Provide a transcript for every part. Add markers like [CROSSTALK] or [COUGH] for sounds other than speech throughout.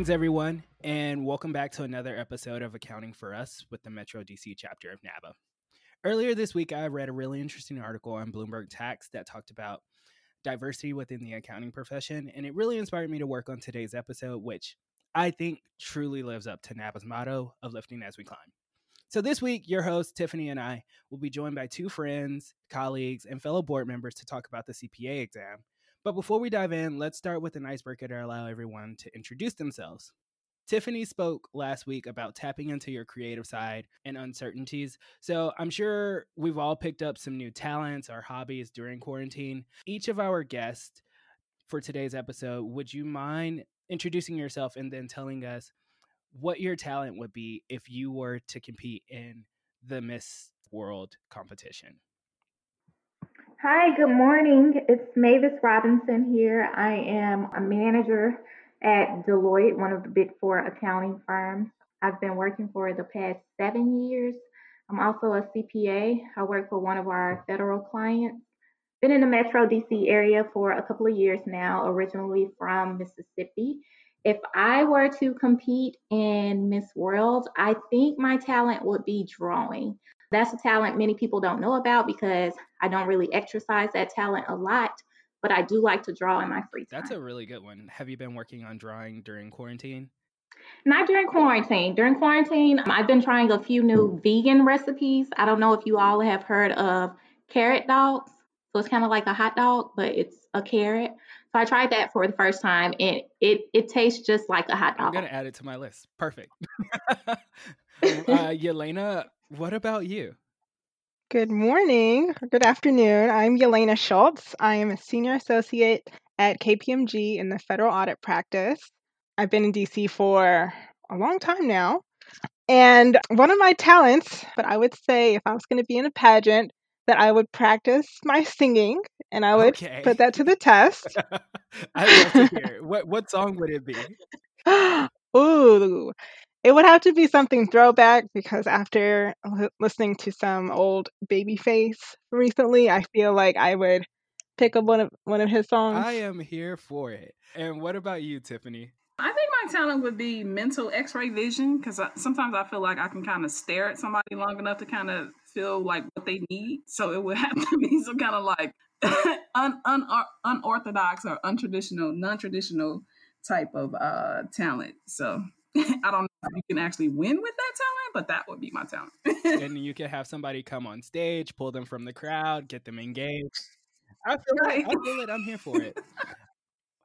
Greetings, everyone, and welcome back to another episode of Accounting for Us with the Metro DC chapter of NABA. Earlier this week, I read a really interesting article on Bloomberg Tax that talked about diversity within the accounting profession, and it really inspired me to work on today's episode, which I think truly lives up to NABA's motto of lifting as we climb. So, this week, your host, Tiffany, and I will be joined by two friends, colleagues, and fellow board members to talk about the CPA exam. But before we dive in, let's start with an icebreaker to allow everyone to introduce themselves. Tiffany spoke last week about tapping into your creative side and uncertainties. So I'm sure we've all picked up some new talents or hobbies during quarantine. Each of our guests for today's episode, would you mind introducing yourself and then telling us what your talent would be if you were to compete in the Miss World competition? Hi, good morning. It's Mavis Robinson here. I am a manager at Deloitte, one of the big four accounting firms. I've been working for the past seven years. I'm also a CPA. I work for one of our federal clients. Been in the Metro DC area for a couple of years now, originally from Mississippi. If I were to compete in Miss World, I think my talent would be drawing. That's a talent many people don't know about because I don't really exercise that talent a lot, but I do like to draw in my free time. That's a really good one. Have you been working on drawing during quarantine? Not during quarantine. During quarantine, I've been trying a few new vegan recipes. I don't know if you all have heard of carrot dogs. So it's kind of like a hot dog, but it's a carrot. So I tried that for the first time and it it tastes just like a hot dog. I'm gonna add it to my list. Perfect. [LAUGHS] [LAUGHS] uh, Yelena, what about you? Good morning, good afternoon. I'm Yelena Schultz. I am a senior associate at KPMG in the federal audit practice. I've been in DC for a long time now. And one of my talents, but I would say if I was going to be in a pageant, that I would practice my singing and I would okay. put that to the [LAUGHS] test. I love to [LAUGHS] hear. What what song would it be? [GASPS] Ooh, it would have to be something throwback because after listening to some old Babyface recently, I feel like I would pick up one of one of his songs. I am here for it. And what about you, Tiffany? I think my talent would be mental X-ray vision because sometimes I feel like I can kind of stare at somebody long enough to kind of feel like what they need. So it would [LAUGHS] have to be some kind of like [LAUGHS] un, un, unorthodox or untraditional, non-traditional type of uh, talent. So [LAUGHS] I don't know if you can actually win with that talent, but that would be my talent. [LAUGHS] and you can have somebody come on stage, pull them from the crowd, get them engaged. I feel right. it. I feel it. I'm here for it.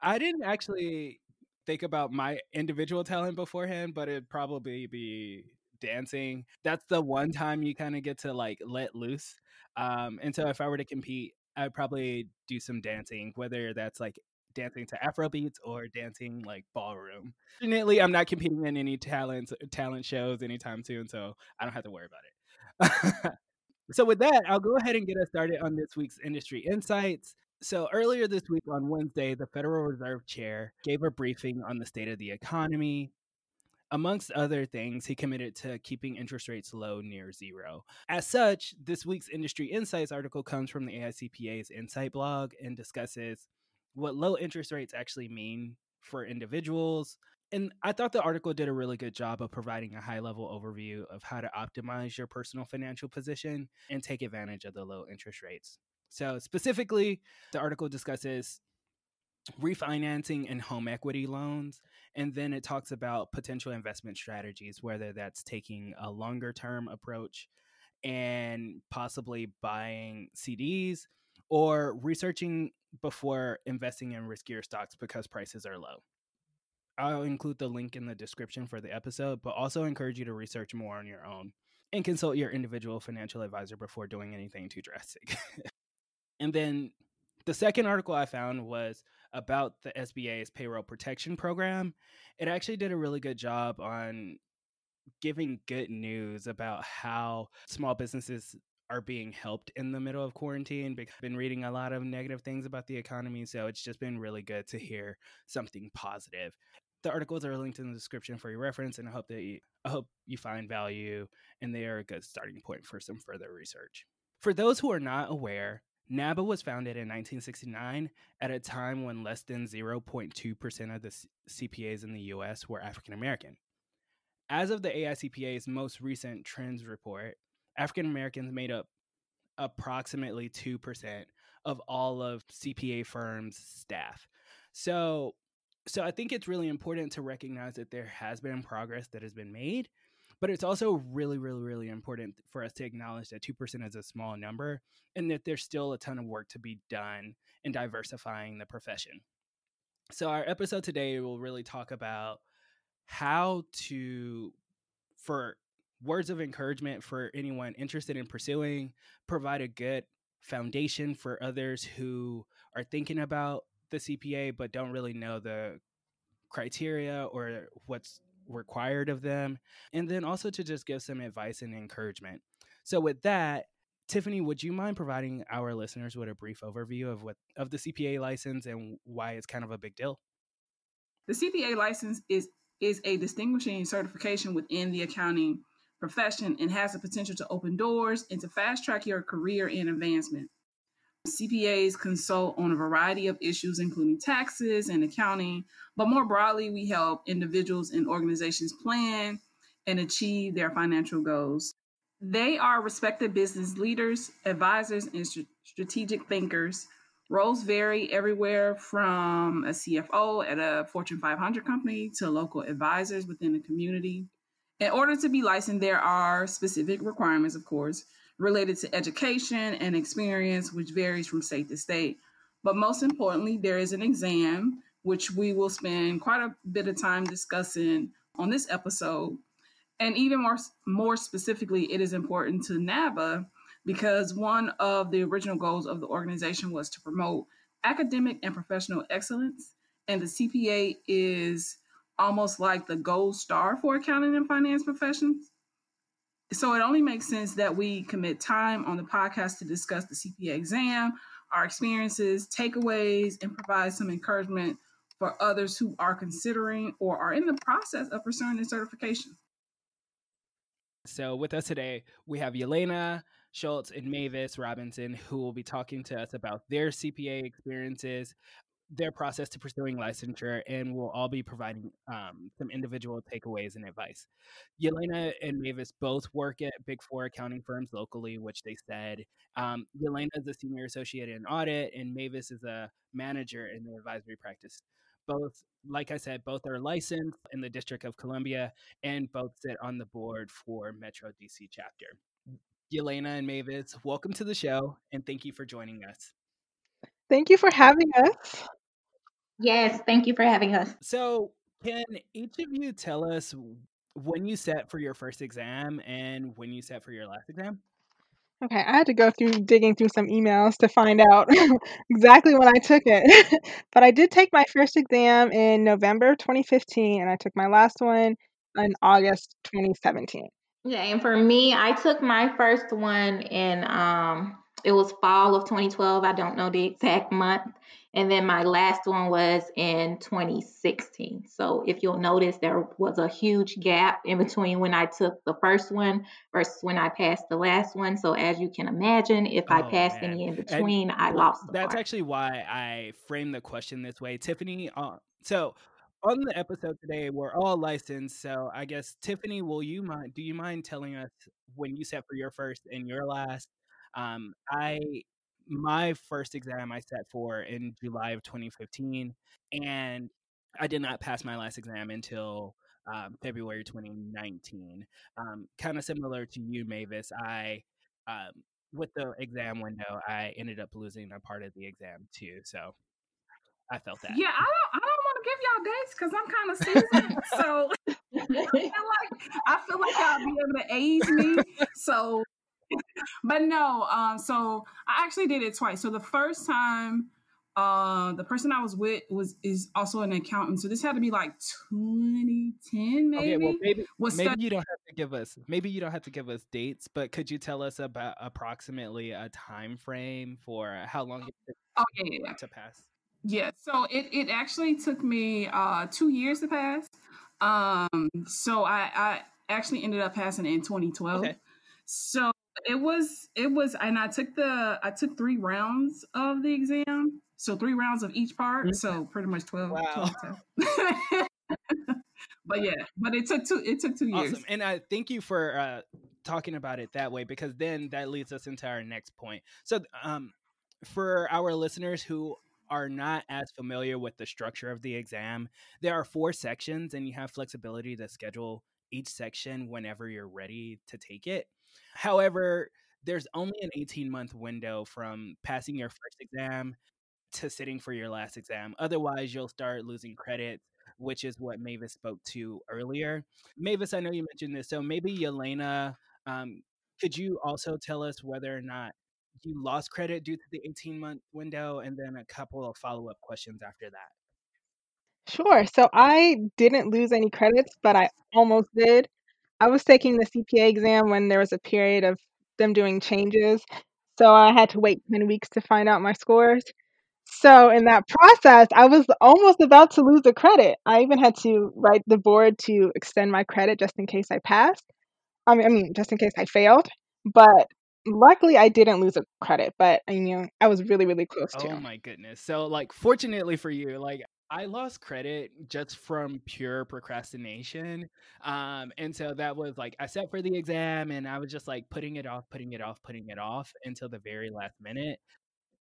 I didn't actually think about my individual talent beforehand, but it'd probably be dancing. That's the one time you kind of get to like let loose. Um, and so if I were to compete, I'd probably do some dancing, whether that's like dancing to Afro beats or dancing like ballroom. Fortunately, I'm not competing in any talent uh, talent shows anytime soon, so I don't have to worry about it. [LAUGHS] so with that, I'll go ahead and get us started on this week's industry insights. So earlier this week on Wednesday, the Federal Reserve Chair gave a briefing on the state of the economy. Amongst other things, he committed to keeping interest rates low near zero. As such, this week's Industry Insights article comes from the AICPA's Insight blog and discusses what low interest rates actually mean for individuals. And I thought the article did a really good job of providing a high level overview of how to optimize your personal financial position and take advantage of the low interest rates. So, specifically, the article discusses refinancing and home equity loans. And then it talks about potential investment strategies, whether that's taking a longer term approach and possibly buying CDs or researching before investing in riskier stocks because prices are low. I'll include the link in the description for the episode, but also encourage you to research more on your own and consult your individual financial advisor before doing anything too drastic. [LAUGHS] and then the second article I found was about the SBA's payroll protection program. It actually did a really good job on giving good news about how small businesses are being helped in the middle of quarantine because I've been reading a lot of negative things about the economy. So it's just been really good to hear something positive. The articles are linked in the description for your reference, and I hope that you, I hope you find value and they are a good starting point for some further research. For those who are not aware, NABA was founded in 1969 at a time when less than 0.2% of the CPAs in the US were African American. As of the AICPA's most recent trends report, African Americans made up approximately 2% of all of CPA firms' staff. So so I think it's really important to recognize that there has been progress that has been made, but it's also really, really, really important for us to acknowledge that 2% is a small number and that there's still a ton of work to be done in diversifying the profession. So, our episode today will really talk about how to, for words of encouragement for anyone interested in pursuing, provide a good foundation for others who are thinking about the CPA but don't really know the criteria or what's required of them, and then also to just give some advice and encouragement. So, with that, Tiffany, would you mind providing our listeners with a brief overview of what of the CPA license and why it's kind of a big deal? The CPA license is is a distinguishing certification within the accounting profession and has the potential to open doors and to fast track your career and advancement. CPAs consult on a variety of issues, including taxes and accounting, but more broadly, we help individuals and organizations plan and achieve their financial goals. They are respected business leaders, advisors, and strategic thinkers. Roles vary everywhere from a CFO at a Fortune 500 company to local advisors within the community. In order to be licensed, there are specific requirements, of course related to education and experience, which varies from state to state. But most importantly, there is an exam, which we will spend quite a bit of time discussing on this episode. And even more, more specifically, it is important to NABA because one of the original goals of the organization was to promote academic and professional excellence. And the CPA is almost like the gold star for accounting and finance professions. So it only makes sense that we commit time on the podcast to discuss the CPA exam, our experiences, takeaways, and provide some encouragement for others who are considering or are in the process of pursuing the certification. So, with us today, we have Yelena Schultz and Mavis Robinson, who will be talking to us about their CPA experiences, their process to pursuing licensure, and we'll all be providing um, some individual takeaways and advice. Yelena and Mavis both work at Big Four accounting firms locally, which they said. Um, Yelena is a senior associate in audit, and Mavis is a manager in the advisory practice. Both, like I said, both are licensed in the District of Columbia, and both sit on the board for Metro DC chapter. Yelena and Mavis, welcome to the show, and thank you for joining us. Thank you for having us. Yes, thank you for having us. So, can each of you tell us when you set for your first exam and when you set for your last exam? Okay, I had to go through digging through some emails to find out [LAUGHS] exactly when I took it. [LAUGHS] but I did take my first exam in November 2015 and I took my last one in August 2017. Yeah, and for me, I took my first one in um it was fall of 2012. I don't know the exact month. And then my last one was in 2016. So if you'll notice, there was a huge gap in between when I took the first one versus when I passed the last one. So as you can imagine, if I oh, passed man. any in between, and, I lost. that's part. actually why I framed the question this way, Tiffany. Uh, so on the episode today, we're all licensed. So I guess Tiffany, will you mind? Do you mind telling us when you set for your first and your last? Um, I my first exam I set for in July of 2015, and I did not pass my last exam until um, February 2019. Um, kind of similar to you, Mavis. I um, with the exam window, I ended up losing a part of the exam too. So I felt that. Yeah, I [LAUGHS] don't. I don't want to give y'all dates because I'm kind of seasoned. so [LAUGHS] I feel like I feel like I'll be able to age me. So but no, um, so I actually did it twice. So the first time, uh, the person I was with was is also an accountant. So this had to be like 2010, maybe. Okay, well, maybe was maybe you don't have to give us maybe you don't have to give us dates, but could you tell us about approximately a time frame for how long it took oh, yeah, yeah. to pass? Yeah, so it it actually took me uh two years to pass. Um, so I I actually ended up passing in 2012. Okay. So it was it was and I took the I took three rounds of the exam. So three rounds of each part. Mm-hmm. So pretty much 12, wow. 12 [LAUGHS] but yeah, but it took two it took two years. Awesome. And I thank you for uh talking about it that way because then that leads us into our next point. So um for our listeners who are not as familiar with the structure of the exam, there are four sections and you have flexibility to schedule each section whenever you're ready to take it. However, there's only an 18 month window from passing your first exam to sitting for your last exam. Otherwise, you'll start losing credit, which is what Mavis spoke to earlier. Mavis, I know you mentioned this, so maybe Yelena, um, could you also tell us whether or not you lost credit due to the 18 month window and then a couple of follow up questions after that? Sure. So I didn't lose any credits, but I almost did. I was taking the CPA exam when there was a period of them doing changes. So I had to wait 10 weeks to find out my scores. So in that process, I was almost about to lose a credit. I even had to write the board to extend my credit just in case I passed. I mean, I mean just in case I failed. But luckily I didn't lose a credit, but I mean I was really, really close to. Oh my goodness. So like fortunately for you, like I lost credit just from pure procrastination. Um, and so that was like I sat for the exam and I was just like putting it off, putting it off, putting it off until the very last minute.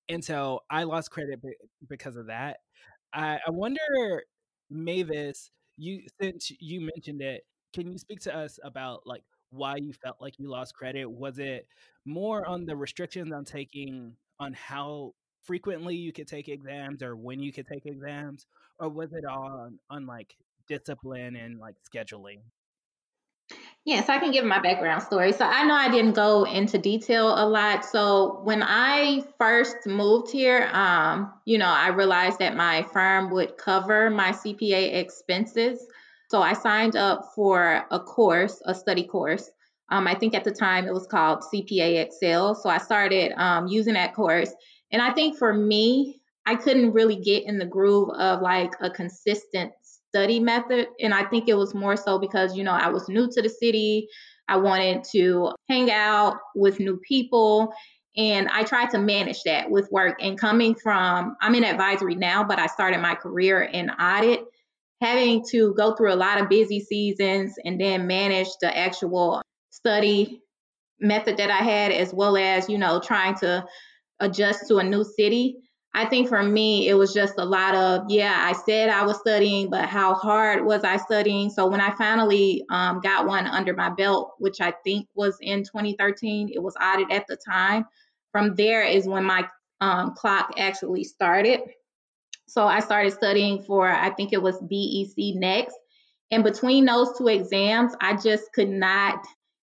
And so I lost credit because of that. I, I wonder, Mavis, you since you mentioned it, can you speak to us about like why you felt like you lost credit? Was it more on the restrictions on taking on how frequently you could take exams or when you could take exams or was it on on like discipline and like scheduling Yes, I can give my background story. So I know I didn't go into detail a lot. So when I first moved here, um, you know, I realized that my firm would cover my CPA expenses. So I signed up for a course, a study course. Um, I think at the time it was called CPA Excel. So I started um, using that course. And I think for me, I couldn't really get in the groove of like a consistent study method. And I think it was more so because, you know, I was new to the city. I wanted to hang out with new people. And I tried to manage that with work. And coming from, I'm in advisory now, but I started my career in audit, having to go through a lot of busy seasons and then manage the actual study method that I had, as well as, you know, trying to adjust to a new city. I think for me, it was just a lot of, yeah, I said I was studying, but how hard was I studying? So when I finally um, got one under my belt, which I think was in 2013, it was audit at the time. From there is when my um, clock actually started. So I started studying for, I think it was BEC next. And between those two exams, I just could not,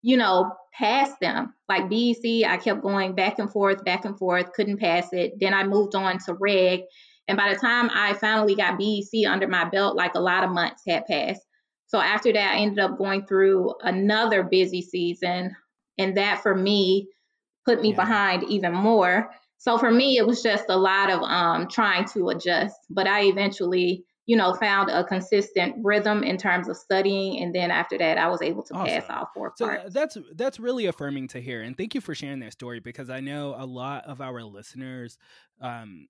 you know, pass them. Like BEC, I kept going back and forth, back and forth, couldn't pass it. Then I moved on to reg. And by the time I finally got BEC under my belt, like a lot of months had passed. So after that, I ended up going through another busy season. And that for me put me yeah. behind even more. So for me, it was just a lot of um, trying to adjust. But I eventually you know, found a consistent rhythm in terms of studying, and then after that, I was able to awesome. pass all four so parts. that's that's really affirming to hear, and thank you for sharing that story because I know a lot of our listeners um,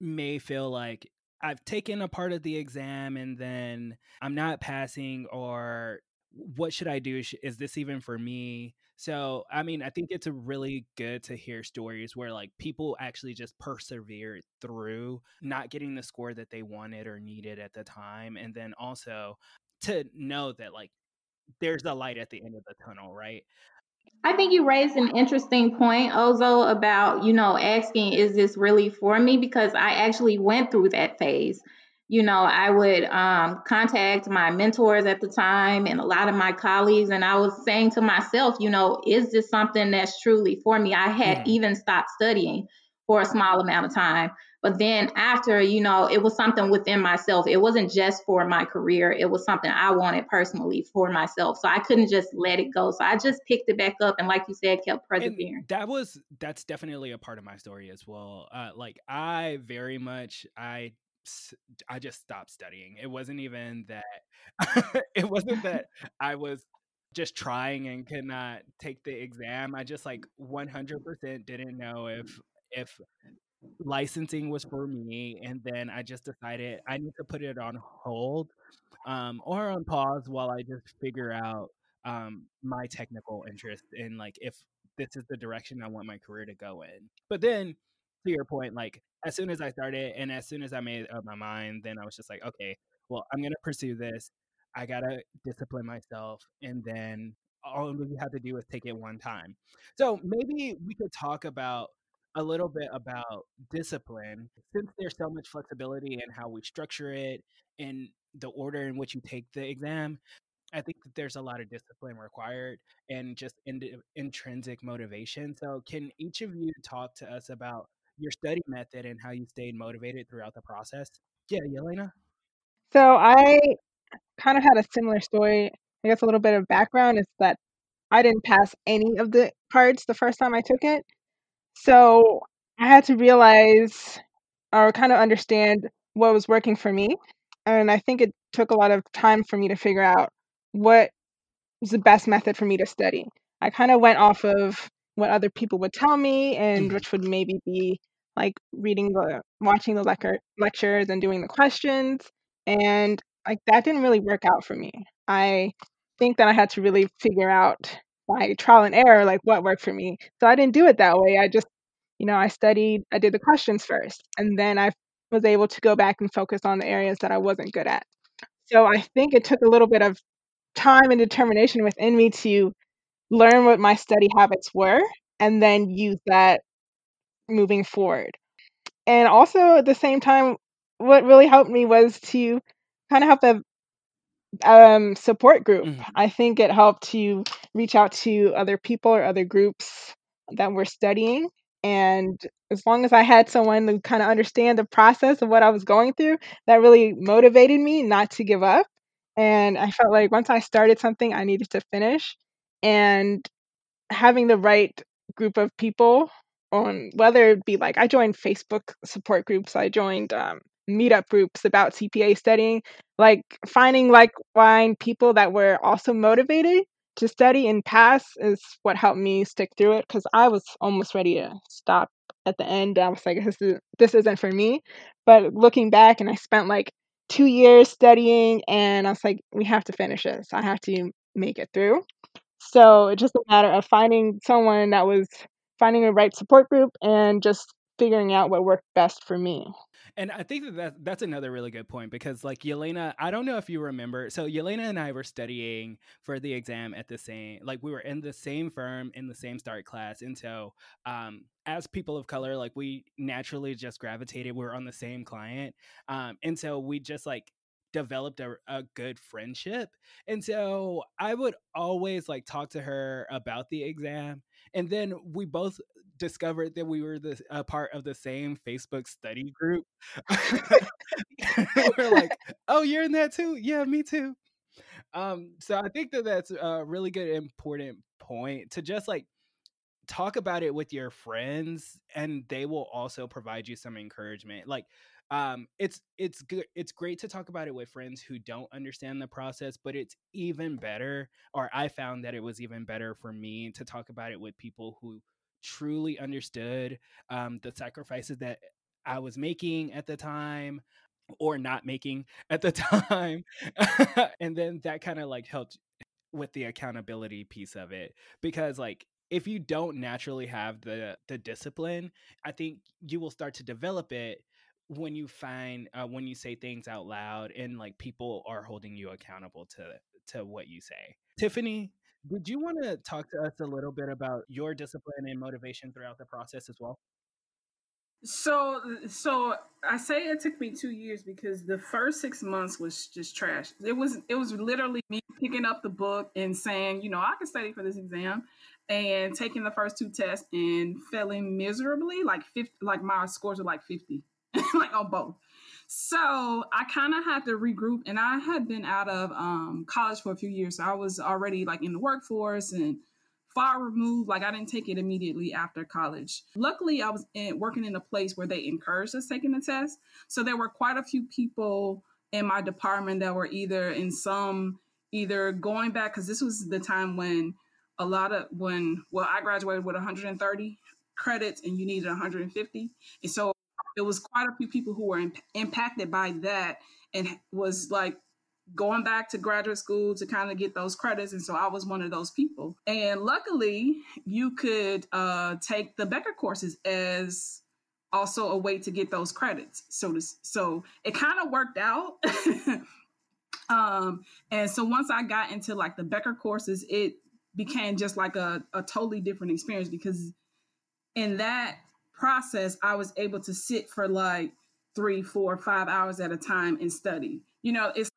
may feel like I've taken a part of the exam and then I'm not passing, or what should I do? Is this even for me? So, I mean, I think it's really good to hear stories where like people actually just persevere through not getting the score that they wanted or needed at the time. And then also to know that like there's a light at the end of the tunnel, right? I think you raised an interesting point, Ozo, about, you know, asking, is this really for me? Because I actually went through that phase you know, I would um, contact my mentors at the time and a lot of my colleagues, and I was saying to myself, you know, is this something that's truly for me? I had mm-hmm. even stopped studying for a small amount of time. But then after, you know, it was something within myself. It wasn't just for my career, it was something I wanted personally for myself. So I couldn't just let it go. So I just picked it back up and, like you said, kept persevering. And that was, that's definitely a part of my story as well. Uh, like, I very much, I I just stopped studying. It wasn't even that [LAUGHS] it wasn't that [LAUGHS] I was just trying and could not take the exam. I just like 100% didn't know if if licensing was for me and then I just decided I need to put it on hold um, or on pause while I just figure out um, my technical interest in like if this is the direction I want my career to go in. But then to your point, like as soon as I started and as soon as I made up my mind, then I was just like, okay, well, I'm gonna pursue this. I gotta discipline myself, and then all we have to do is take it one time. So maybe we could talk about a little bit about discipline since there's so much flexibility in how we structure it and the order in which you take the exam I think that there's a lot of discipline required and just in, intrinsic motivation. So, can each of you talk to us about your study method and how you stayed motivated throughout the process? Yeah, Yelena. So, I kind of had a similar story. I guess a little bit of background is that I didn't pass any of the parts the first time I took it. So, I had to realize or kind of understand what was working for me. And I think it took a lot of time for me to figure out what was the best method for me to study. I kind of went off of what other people would tell me, and mm. which would maybe be like reading the, watching the lecture, lectures, and doing the questions. And like that didn't really work out for me. I think that I had to really figure out by trial and error, like what worked for me. So I didn't do it that way. I just, you know, I studied, I did the questions first, and then I was able to go back and focus on the areas that I wasn't good at. So I think it took a little bit of time and determination within me to learn what my study habits were and then use that moving forward. And also at the same time, what really helped me was to kind of have a um, support group. Mm. I think it helped to reach out to other people or other groups that were studying. And as long as I had someone to kind of understand the process of what I was going through, that really motivated me not to give up. And I felt like once I started something, I needed to finish. And having the right group of people on whether it be like I joined Facebook support groups, I joined um, meetup groups about CPA studying, like finding like find people that were also motivated to study and pass is what helped me stick through it because I was almost ready to stop at the end. I was like, this is this isn't for me. But looking back, and I spent like two years studying, and I was like, we have to finish this. I have to make it through. So it's just a matter of finding someone that was finding a right support group and just figuring out what worked best for me. And I think that, that that's another really good point because, like Yelena, I don't know if you remember. So Yelena and I were studying for the exam at the same, like we were in the same firm in the same start class, and so um, as people of color, like we naturally just gravitated. We are on the same client, um, and so we just like developed a, a good friendship. And so I would always like talk to her about the exam. And then we both discovered that we were the a part of the same Facebook study group. [LAUGHS] we're like, "Oh, you're in that too? Yeah, me too." Um, so I think that that's a really good, important point to just like talk about it with your friends, and they will also provide you some encouragement. Like, um, it's it's good. It's great to talk about it with friends who don't understand the process, but it's even better, or I found that it was even better for me to talk about it with people who truly understood um, the sacrifices that I was making at the time or not making [LAUGHS] at the time. and then that kind of like helped with the accountability piece of it because like if you don't naturally have the the discipline, I think you will start to develop it when you find uh, when you say things out loud and like people are holding you accountable to to what you say. Tiffany, did you want to talk to us a little bit about your discipline and motivation throughout the process as well? So, so I say it took me two years because the first six months was just trash. It was, it was literally me picking up the book and saying, you know, I can study for this exam, and taking the first two tests and failing miserably. Like fifty, like my scores were like fifty, [LAUGHS] like on both. So I kind of had to regroup, and I had been out of um, college for a few years. So I was already like in the workforce and far removed. Like I didn't take it immediately after college. Luckily, I was in, working in a place where they encouraged us taking the test. So there were quite a few people in my department that were either in some either going back because this was the time when a lot of when well I graduated with 130 credits and you needed 150, and so it was quite a few people who were imp- impacted by that and was like going back to graduate school to kind of get those credits and so i was one of those people. And luckily you could uh, take the becker courses as also a way to get those credits so to, so it kind of worked out. [LAUGHS] Um and so once i got into like the becker courses it became just like a, a totally different experience because in that process i was able to sit for like three four five hours at a time and study you know it's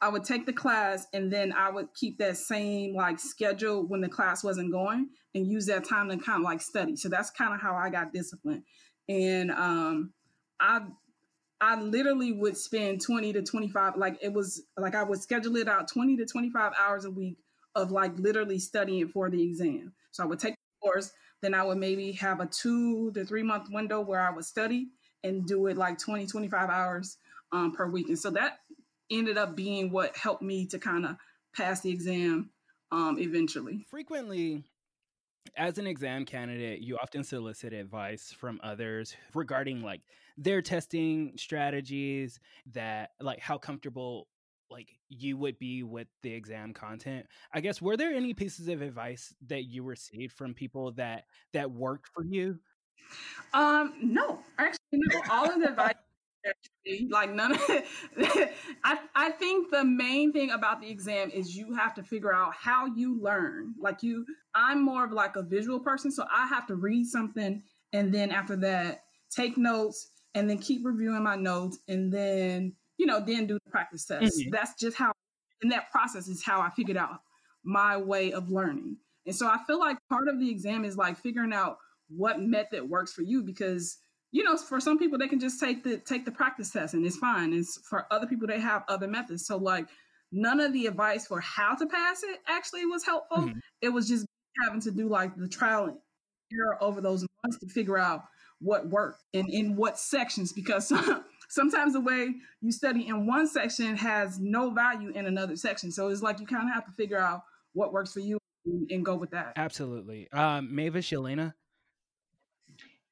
I would take the class and then I would keep that same like schedule when the class wasn't going and use that time to kind of like study. So that's kind of how I got disciplined. And um I I literally would spend 20 to 25 like it was like I would schedule it out 20 to 25 hours a week of like literally studying for the exam. So I would take the course, then I would maybe have a 2 to 3 month window where I would study and do it like 20 25 hours um, per week. And so that ended up being what helped me to kind of pass the exam um, eventually. Frequently, as an exam candidate, you often solicit advice from others regarding like their testing strategies that like how comfortable like you would be with the exam content. I guess were there any pieces of advice that you received from people that that worked for you? Um no, actually no. All of the advice [LAUGHS] actually. Like none of it. [LAUGHS] I, I think the main thing about the exam is you have to figure out how you learn. Like you, I'm more of like a visual person, so I have to read something and then after that take notes and then keep reviewing my notes and then you know then do the practice test. Mm-hmm. That's just how. And that process is how I figured out my way of learning. And so I feel like part of the exam is like figuring out what method works for you because you know, for some people they can just take the take the practice test and it's fine. It's for other people they have other methods. So like none of the advice for how to pass it actually was helpful. Mm-hmm. It was just having to do like the trial and error over those months to figure out what worked and in what sections because [LAUGHS] sometimes the way you study in one section has no value in another section. So it's like you kind of have to figure out what works for you and, and go with that. Absolutely. Um, Mavis Yelena,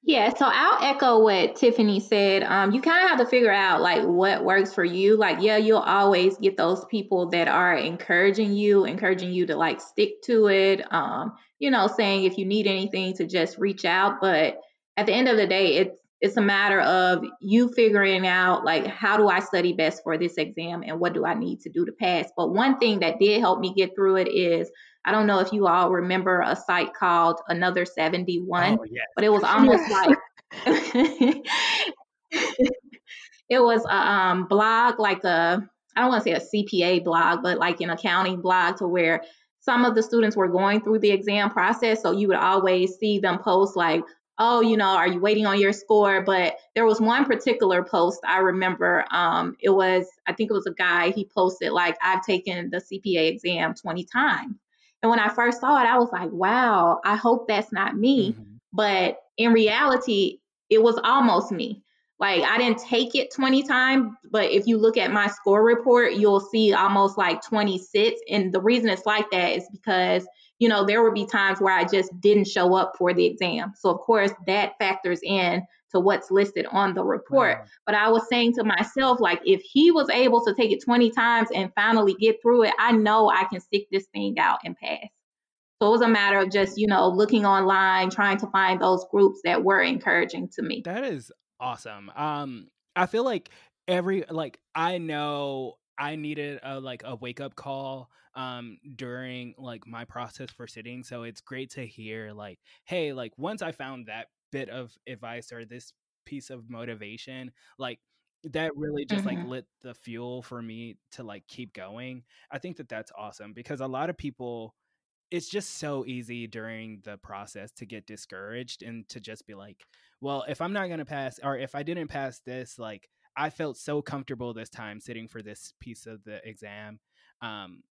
yeah, so I'll echo what Tiffany said. Um, you kind of have to figure out like what works for you. Like, yeah, you'll always get those people that are encouraging you, encouraging you to like stick to it. Um, you know, saying if you need anything to just reach out. But at the end of the day, it's it's a matter of you figuring out like how do I study best for this exam and what do I need to do to pass. But one thing that did help me get through it is I don't know if you all remember a site called Another 71, oh, yes. but it was almost like [LAUGHS] it was a um, blog, like a, I don't want to say a CPA blog, but like an accounting blog to where some of the students were going through the exam process. So you would always see them post like, oh, you know, are you waiting on your score? But there was one particular post I remember. Um, it was, I think it was a guy, he posted like, I've taken the CPA exam 20 times. And when I first saw it, I was like, wow, I hope that's not me. Mm-hmm. But in reality, it was almost me. Like I didn't take it 20 times, but if you look at my score report, you'll see almost like 26. And the reason it's like that is because, you know, there would be times where I just didn't show up for the exam. So of course that factors in to what's listed on the report. Wow. But I was saying to myself, like, if he was able to take it 20 times and finally get through it, I know I can stick this thing out and pass. So it was a matter of just, you know, looking online, trying to find those groups that were encouraging to me. That is awesome. Um, I feel like every like I know I needed a like a wake up call um during like my process for sitting. So it's great to hear like, hey, like once I found that bit of advice or this piece of motivation like that really just mm-hmm. like lit the fuel for me to like keep going i think that that's awesome because a lot of people it's just so easy during the process to get discouraged and to just be like well if i'm not going to pass or if i didn't pass this like i felt so comfortable this time sitting for this piece of the exam um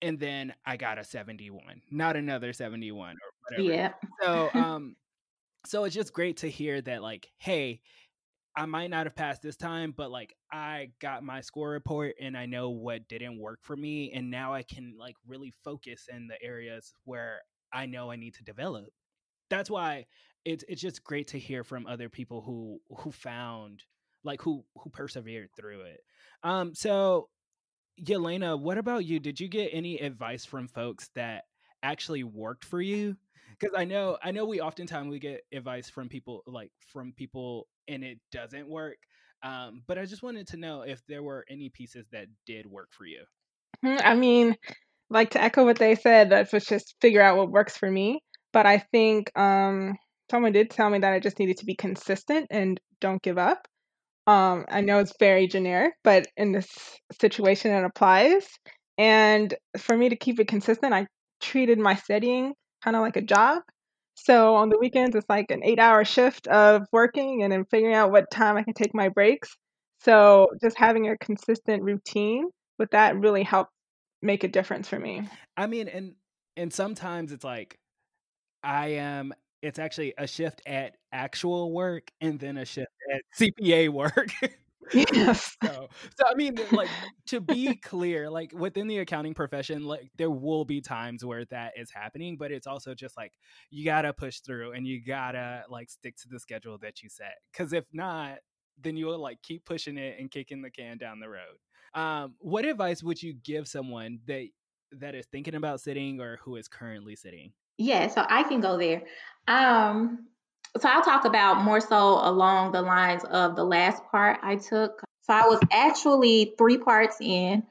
and then i got a 71 not another 71 or whatever yeah so [LAUGHS] um so it's just great to hear that like hey I might not have passed this time, but like I got my score report and I know what didn't work for me. And now I can like really focus in the areas where I know I need to develop. That's why it's it's just great to hear from other people who who found like who who persevered through it. Um so Yelena, what about you? Did you get any advice from folks that actually worked for you? Because I know I know we oftentimes we get advice from people like from people and it doesn't work. Um, but I just wanted to know if there were any pieces that did work for you. Mm, I mean, like to echo what they said, let's just figure out what works for me. But I think um, someone did tell me that I just needed to be consistent and don't give up. Um, I know it's very generic, but in this situation, it applies. And for me to keep it consistent, I treated my studying kind of like a job. So on the weekends, it's like an eight hour shift of working and then figuring out what time I can take my breaks. So just having a consistent routine with that really helped make a difference for me. I mean, and and sometimes it's like I am it's actually a shift at actual work and then a shift at CPA work. [LAUGHS] Yes. so, so I mean, like to be clear, like within the accounting profession, like there will be times where that is happening, but it's also just like you gotta push through and you gotta like stick to the schedule that you set. Because if not, then you will like keep pushing it and kicking the can down the road. Um, what advice would you give someone that that is thinking about sitting or who is currently sitting? Yeah, so I can go there. Um, so I'll talk about more so along the lines of the last part I took. So I was actually three parts in,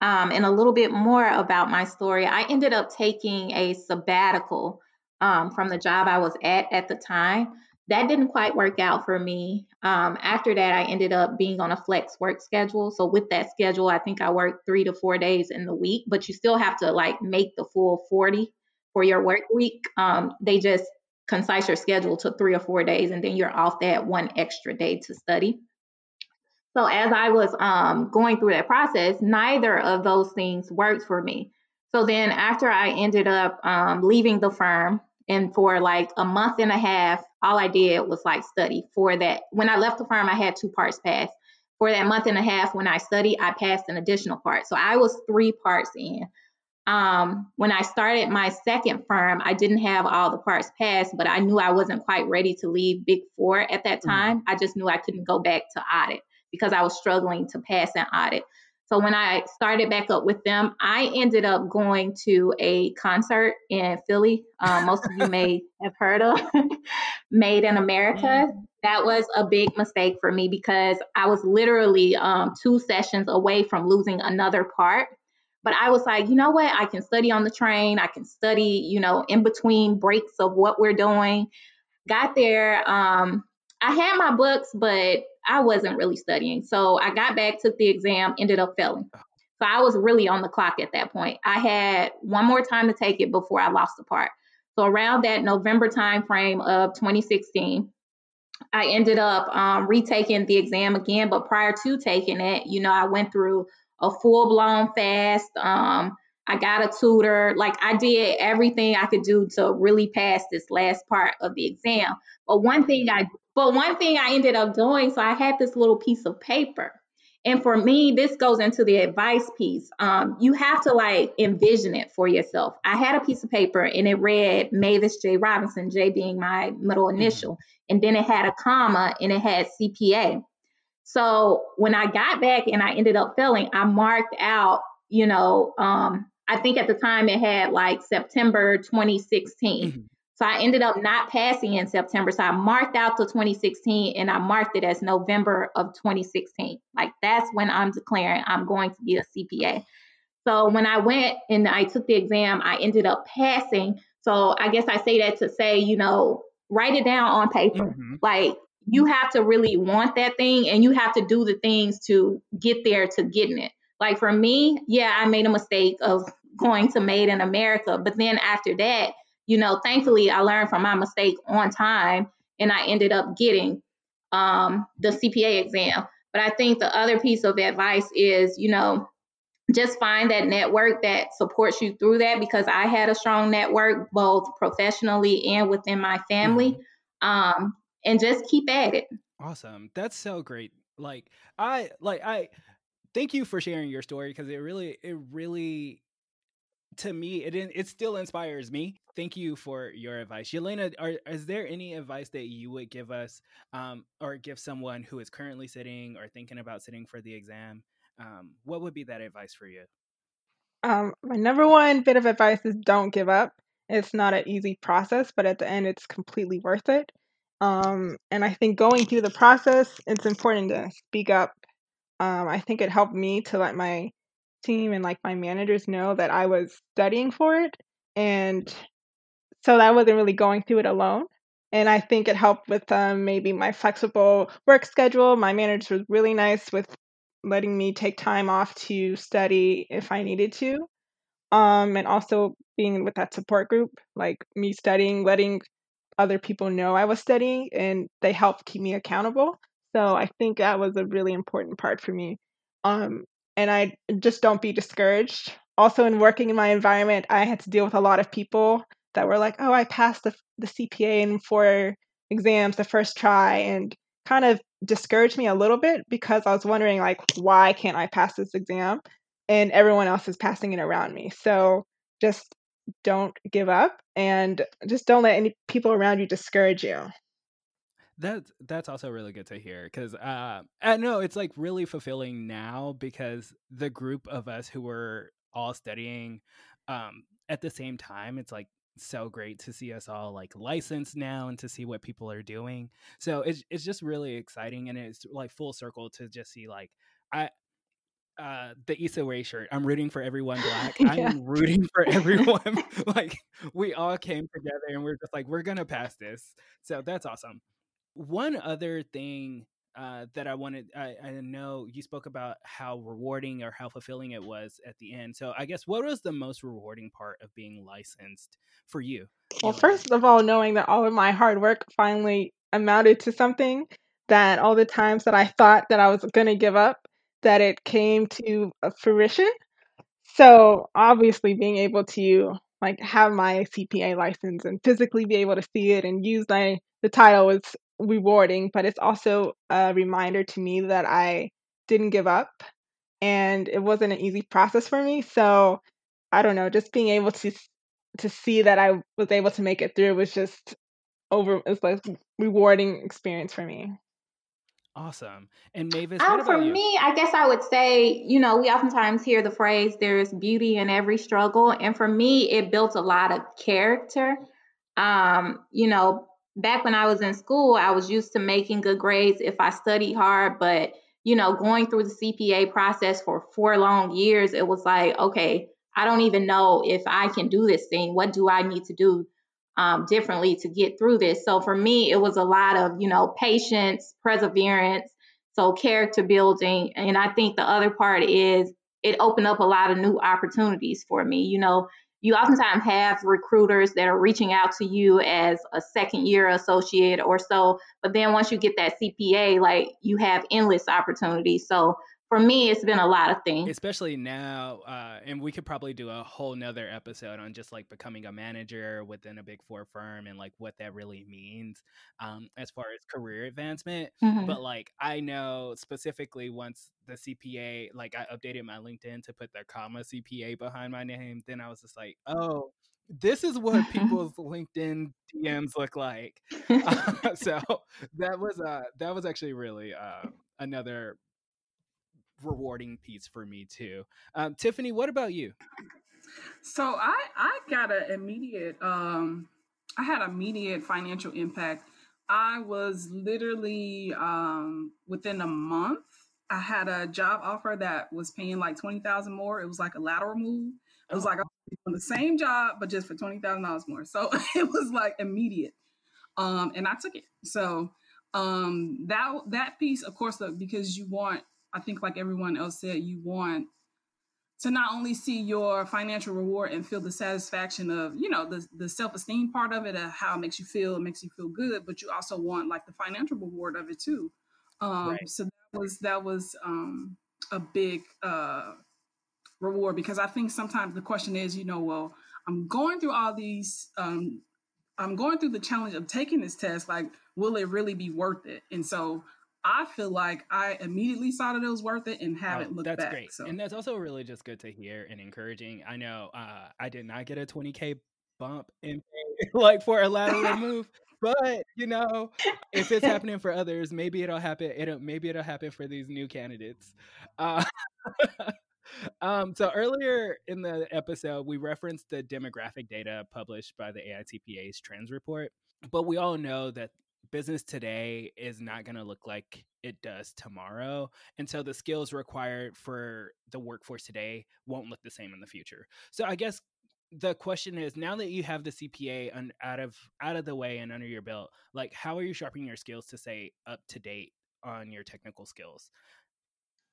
um, and a little bit more about my story. I ended up taking a sabbatical um, from the job I was at at the time. That didn't quite work out for me. Um, after that, I ended up being on a flex work schedule. So with that schedule, I think I worked three to four days in the week, but you still have to like make the full 40 for your work week. Um, they just concise your schedule to three or four days, and then you're off that one extra day to study. So as I was um, going through that process, neither of those things worked for me. So then after I ended up um, leaving the firm, and for like a month and a half, all I did was like study for that. When I left the firm, I had two parts passed. For that month and a half, when I studied, I passed an additional part. So I was three parts in. Um, when I started my second firm, I didn't have all the parts passed, but I knew I wasn't quite ready to leave Big Four at that mm-hmm. time. Mm-hmm. I just knew I couldn't go back to audit because I was struggling to pass an audit. So when I started back up with them, I ended up going to a concert in Philly. Um, most of you may [LAUGHS] have heard of [LAUGHS] Made in America. Mm-hmm. That was a big mistake for me because I was literally um, two sessions away from losing another part. But I was like, you know what? I can study on the train. I can study, you know, in between breaks of what we're doing. Got there. Um, I had my books, but I wasn't really studying. So I got back, took the exam, ended up failing. So I was really on the clock at that point. I had one more time to take it before I lost the part. So around that November time frame of 2016, I ended up um, retaking the exam again. But prior to taking it, you know, I went through a full blown fast. Um, I got a tutor. Like I did everything I could do to really pass this last part of the exam. But one thing I but one thing I ended up doing, so I had this little piece of paper. And for me, this goes into the advice piece. Um, you have to like envision it for yourself. I had a piece of paper and it read Mavis J. Robinson, J being my middle mm-hmm. initial. And then it had a comma and it had CPA. So when I got back and I ended up failing, I marked out, you know, um, I think at the time it had like September 2016. Mm-hmm. So I ended up not passing in September. So I marked out to 2016 and I marked it as November of 2016. Like that's when I'm declaring I'm going to be a CPA. So when I went and I took the exam, I ended up passing. So I guess I say that to say, you know, write it down on paper. Mm-hmm. Like you have to really want that thing and you have to do the things to get there to getting it. Like for me, yeah, I made a mistake of going to Made in America. But then after that, you know, thankfully I learned from my mistake on time and I ended up getting um, the CPA exam. But I think the other piece of advice is, you know, just find that network that supports you through that because I had a strong network both professionally and within my family. Mm-hmm. Um, and just keep at it. Awesome. That's so great. Like I like I thank you for sharing your story because it really it really to me it it still inspires me thank you for your advice yelena are, is there any advice that you would give us um, or give someone who is currently sitting or thinking about sitting for the exam um, what would be that advice for you um, my number one bit of advice is don't give up it's not an easy process but at the end it's completely worth it um, and i think going through the process it's important to speak up um, i think it helped me to let my team and like my managers know that I was studying for it. And so I wasn't really going through it alone. And I think it helped with um, maybe my flexible work schedule. My manager was really nice with letting me take time off to study if I needed to. Um, and also being with that support group, like me studying, letting other people know I was studying, and they helped keep me accountable. So I think that was a really important part for me. Um, and I just don't be discouraged. Also, in working in my environment, I had to deal with a lot of people that were like, "Oh, I passed the the CPA in four exams the first try," and kind of discouraged me a little bit because I was wondering like, why can't I pass this exam? And everyone else is passing it around me. So just don't give up and just don't let any people around you discourage you. That's that's also really good to hear because uh, I know it's like really fulfilling now because the group of us who were all studying um, at the same time, it's like so great to see us all like licensed now and to see what people are doing. So it's it's just really exciting and it's like full circle to just see like I uh the Issa Rae shirt. I'm rooting for everyone black. [LAUGHS] yeah. I'm rooting for [LAUGHS] everyone. [LAUGHS] like we all came together and we're just like we're gonna pass this. So that's awesome. One other thing uh, that I wanted, I, I, know you spoke about how rewarding or how fulfilling it was at the end. So I guess what was the most rewarding part of being licensed for you? Well, first of all, knowing that all of my hard work finally amounted to something, that all the times that I thought that I was going to give up, that it came to uh, fruition. So obviously being able to like have my CPA license and physically be able to see it and use my the title was rewarding, but it's also a reminder to me that I didn't give up and it wasn't an easy process for me. So I don't know, just being able to to see that I was able to make it through was just over it's like rewarding experience for me. Awesome. And Mavis, um, for you? me, I guess I would say, you know, we oftentimes hear the phrase there's beauty in every struggle. And for me, it built a lot of character. Um, you know, back when I was in school, I was used to making good grades if I studied hard. But, you know, going through the CPA process for four long years, it was like, okay, I don't even know if I can do this thing. What do I need to do um, differently to get through this? So for me, it was a lot of, you know, patience, perseverance, so character building. And I think the other part is it opened up a lot of new opportunities for me. You know, you oftentimes have recruiters that are reaching out to you as a second year associate or so. But then once you get that CPA, like you have endless opportunities. So for me, it's been a lot of things. Especially now, uh, and we could probably do a whole nother episode on just like becoming a manager within a big four firm and like what that really means um, as far as career advancement. Mm-hmm. But like, I know specifically once the CPA, like I updated my LinkedIn to put the comma CPA behind my name, then I was just like, oh, this is what [LAUGHS] people's LinkedIn DMs look like. Uh, [LAUGHS] [LAUGHS] so that was uh that was actually really uh another rewarding piece for me too. Um, Tiffany, what about you? So I I got an immediate um I had immediate financial impact. I was literally um within a month I had a job offer that was paying like twenty thousand more. It was like a lateral move. It was oh. like on the same job, but just for twenty thousand dollars more. So [LAUGHS] it was like immediate, um, and I took it. So um, that that piece, of course, because you want I think, like everyone else said, you want to not only see your financial reward and feel the satisfaction of, you know, the, the self esteem part of it, of how it makes you feel, it makes you feel good, but you also want like the financial reward of it too. Um, right. So that was that was um, a big uh, reward because I think sometimes the question is, you know, well, I'm going through all these um, I'm going through the challenge of taking this test. Like, will it really be worth it? And so I feel like I immediately saw that it was worth it and haven't oh, looked that's back. great. So. And that's also really just good to hear and encouraging. I know uh, I did not get a 20K bump in [LAUGHS] like for a lateral [LAUGHS] move. But you know, if it's [LAUGHS] happening for others, maybe it'll happen. It'll maybe it'll happen for these new candidates. Uh, um, so earlier in the episode, we referenced the demographic data published by the AICPA's Trends Report, but we all know that business today is not going to look like it does tomorrow. And so the skills required for the workforce today won't look the same in the future. So I guess the question is now that you have the CPA un- out of out of the way and under your belt, like how are you sharpening your skills to stay up to date on your technical skills?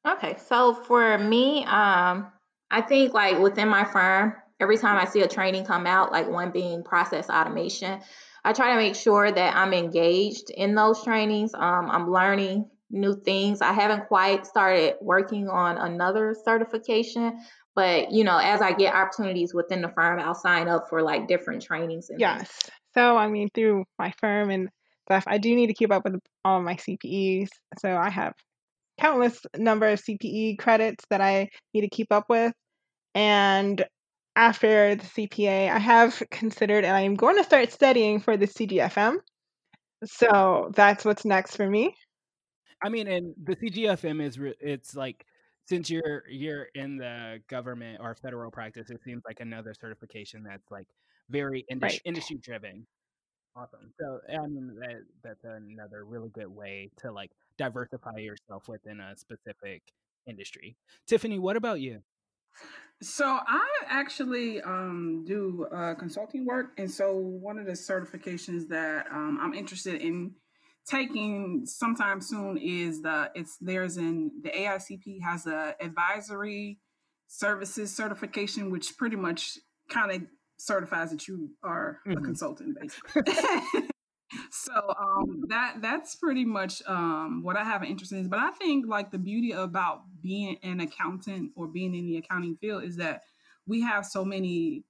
Okay, so for me, um, I think like within my firm, every time I see a training come out, like one being process automation, I try to make sure that I'm engaged in those trainings. Um, I'm learning new things. I haven't quite started working on another certification, but you know, as I get opportunities within the firm, I'll sign up for like different trainings. And yes. Things. So I mean, through my firm and stuff, I do need to keep up with all my CPEs. So I have countless number of CPE credits that I need to keep up with. And after the CPA, I have considered and I'm going to start studying for the CGFM. So that's what's next for me. I mean, and the CGFM is re- it's like since you're you're in the government or federal practice, it seems like another certification that's like very industry, right. industry driven. Awesome. So I mean that that's another really good way to like diversify yourself within a specific industry. Tiffany, what about you? So I actually um, do uh, consulting work, and so one of the certifications that um, I'm interested in taking sometime soon is the it's there's in the AICP has a advisory services certification, which pretty much kind of certifies that you are mm-hmm. a consultant, basically. [LAUGHS] [LAUGHS] so um, that that's pretty much um, what I have an interest in. But I think like the beauty about being an accountant or being in the accounting field is that we have so many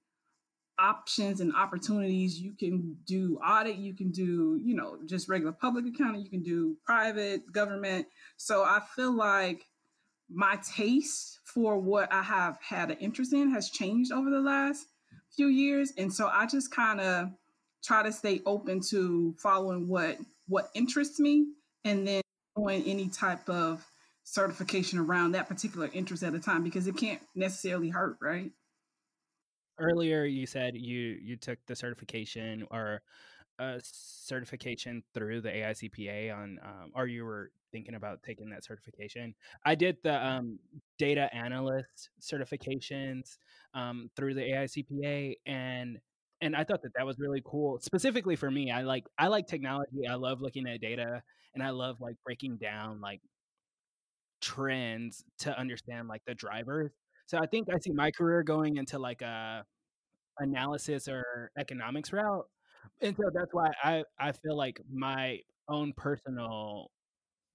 options and opportunities. You can do audit, you can do, you know, just regular public accounting, you can do private, government. So I feel like my taste for what I have had an interest in has changed over the last few years. And so I just kind of try to stay open to following what what interests me and then doing any type of certification around that particular interest at a time because it can't necessarily hurt, right? Earlier you said you you took the certification or a certification through the AICPA on um, or you were thinking about taking that certification. I did the um, data analyst certifications um, through the AICPA and and I thought that that was really cool. Specifically for me, I like I like technology. I love looking at data, and I love like breaking down like trends to understand like the drivers. So I think I see my career going into like a analysis or economics route, and so that's why I I feel like my own personal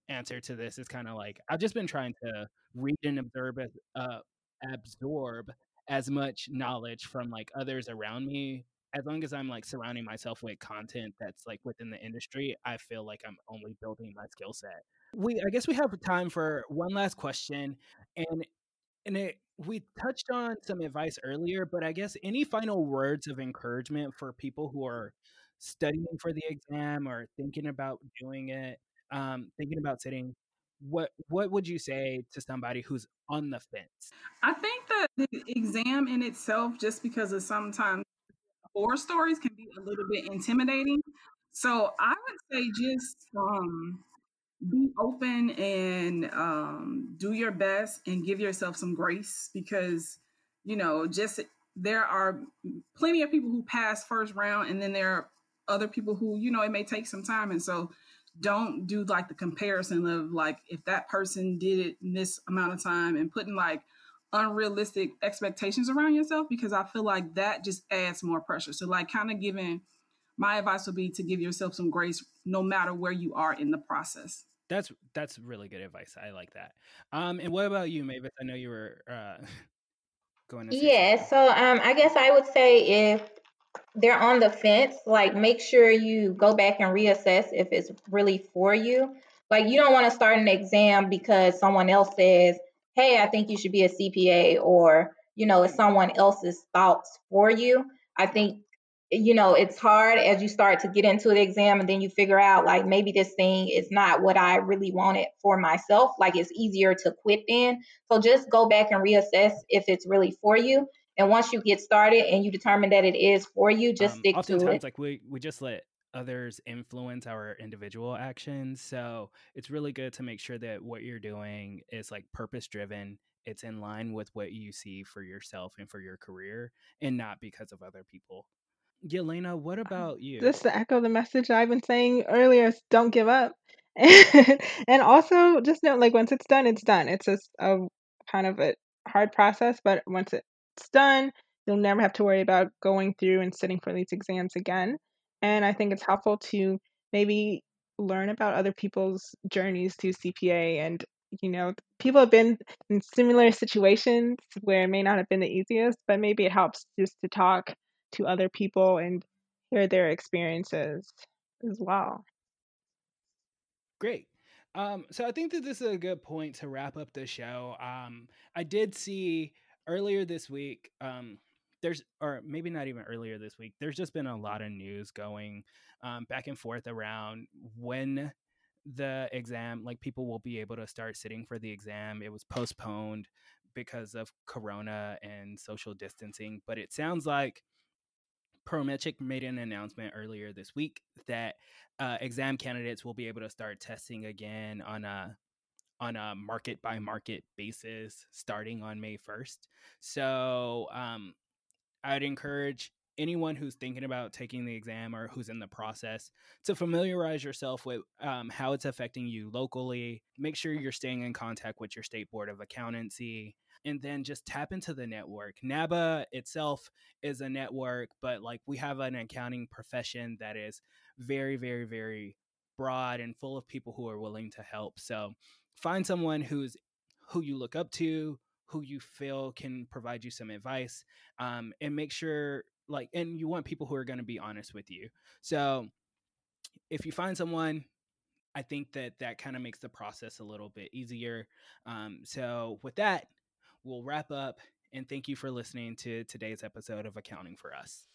answer to this is kind of like I've just been trying to read and observe uh, absorb as much knowledge from like others around me as long as I'm like surrounding myself with content that's like within the industry, I feel like I'm only building my skill set. We I guess we have time for one last question and and it we touched on some advice earlier, but I guess any final words of encouragement for people who are studying for the exam or thinking about doing it, um, thinking about sitting, what what would you say to somebody who's on the fence? I think that the exam in itself, just because of sometimes horror stories can be a little bit intimidating. So I would say just um, be open and um, do your best and give yourself some grace because, you know, just there are plenty of people who pass first round and then there are other people who, you know, it may take some time. And so don't do like the comparison of like if that person did it in this amount of time and putting like unrealistic expectations around yourself because I feel like that just adds more pressure. So, like, kind of giving my advice would be to give yourself some grace no matter where you are in the process. That's that's really good advice. I like that. Um, and what about you, Mavis? I know you were uh, [LAUGHS] going to. yeah. So, um, I guess I would say if they're on the fence, like make sure you go back and reassess if it's really for you. Like you don't want to start an exam because someone else says, "Hey, I think you should be a CPA," or you know, it's someone else's thoughts for you. I think you know it's hard as you start to get into the exam and then you figure out like maybe this thing is not what i really wanted for myself like it's easier to quit then so just go back and reassess if it's really for you and once you get started and you determine that it is for you, just um, stick to it. Like we we just let others influence our individual actions. So it's really good to make sure that what you're doing is like purpose driven. It's in line with what you see for yourself and for your career, and not because of other people. Yelena, what um, about you? Just to echo the message I've been saying earlier, don't give up. [LAUGHS] and also just know like once it's done, it's done. It's just a kind of a hard process, but once it's done. You'll never have to worry about going through and sitting for these exams again. And I think it's helpful to maybe learn about other people's journeys to CPA and you know people have been in similar situations where it may not have been the easiest but maybe it helps just to talk to other people and hear their experiences as well. Great. Um, so i think that this is a good point to wrap up the show. Um, i did see earlier this week, um, there's or maybe not even earlier this week. There's just been a lot of news going um, back and forth around when the exam, like people will be able to start sitting for the exam. It was postponed because of Corona and social distancing, but it sounds like Prometric made an announcement earlier this week that uh, exam candidates will be able to start testing again on a on a market by market basis starting on May 1st. So um, I'd encourage anyone who's thinking about taking the exam or who's in the process to familiarize yourself with um, how it's affecting you locally. Make sure you're staying in contact with your state board of accountancy. And then just tap into the network. NABA itself is a network, but like we have an accounting profession that is very, very, very broad and full of people who are willing to help. So find someone who's who you look up to, who you feel can provide you some advice, um, and make sure like and you want people who are going to be honest with you. So if you find someone I think that that kind of makes the process a little bit easier. Um, so, with that, we'll wrap up and thank you for listening to today's episode of Accounting for Us.